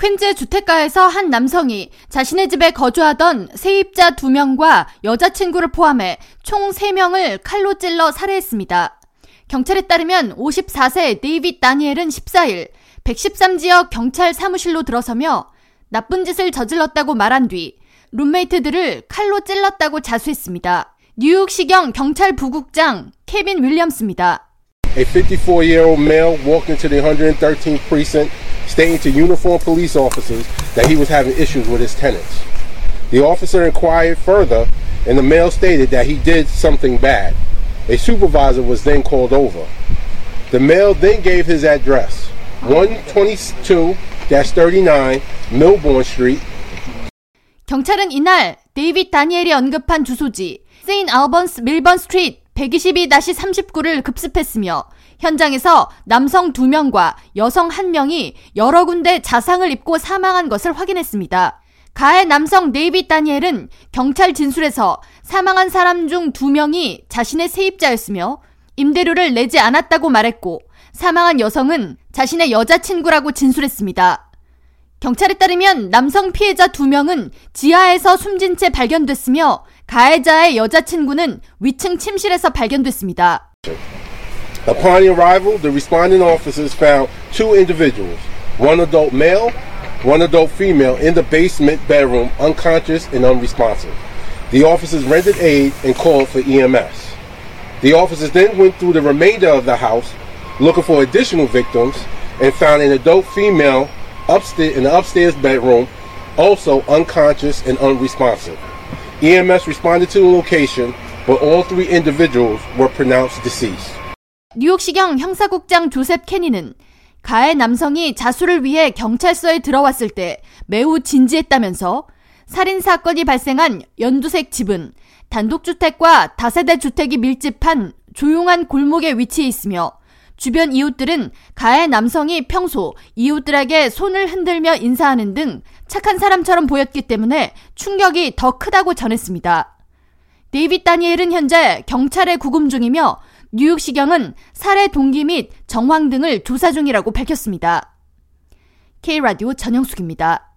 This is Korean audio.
퀸즈 주택가에서 한 남성이 자신의 집에 거주하던 세입자 2명과 여자친구를 포함해 총 3명을 칼로 찔러 살해했습니다. 경찰에 따르면 54세 데이빗 다니엘은 14일 113지역 경찰 사무실로 들어서며 나쁜 짓을 저질렀다고 말한 뒤 룸메이트들을 칼로 찔렀다고 자수했습니다. 뉴욕시경 경찰 부국장 케빈 윌리엄스입니다. A 54-year-old male walked into the 113th precinct stating to uniformed police officers that he was having issues with his tenants. The officer inquired further, and the male stated that he did something bad. A supervisor was then called over. The male then gave his address 122-39 Milbourne Street. 경찰은 이날 데이빗 다니엘이 언급한 주소지 세인 알번스 밀번 스트리트 122-39를 급습했으며 현장에서 남성 2명과 여성 1명이 여러 군데 자상을 입고 사망한 것을 확인했습니다. 가해 남성 데이빗 다니엘은 경찰 진술에서 사망한 사람 중 2명이 자신의 세입자였으며 임대료를 내지 않았다고 말했고 사망한 여성은 자신의 여자친구라고 진술했습니다. 경찰에 따르면 남성 피해자 2명은 지하에서 숨진 채 발견됐으며 가해자의 여자친구는 위층 침실에서 발견됐습니다. Upon arrival, the responding officers found two individuals, one adult male, one adult female, in the basement bedroom, unconscious and unresponsive. The officers rendered aid and called for EMS. The officers then went through the remainder of the house looking for additional victims and found an adult female upstairs in the upstairs bedroom, also unconscious and unresponsive. EMS responded to the location, but all three individuals were pronounced deceased. 뉴욕시경 형사국장 조셉 케니는 가해 남성이 자수를 위해 경찰서에 들어왔을 때 매우 진지했다면서 살인 사건이 발생한 연두색 집은 단독주택과 다세대 주택이 밀집한 조용한 골목에 위치해 있으며 주변 이웃들은 가해 남성이 평소 이웃들에게 손을 흔들며 인사하는 등 착한 사람처럼 보였기 때문에 충격이 더 크다고 전했습니다. 데이빗 다니엘은 현재 경찰에 구금 중이며 뉴욕시경은 살해 동기 및 정황 등을 조사 중이라고 밝혔습니다. K라디오 전영숙입니다.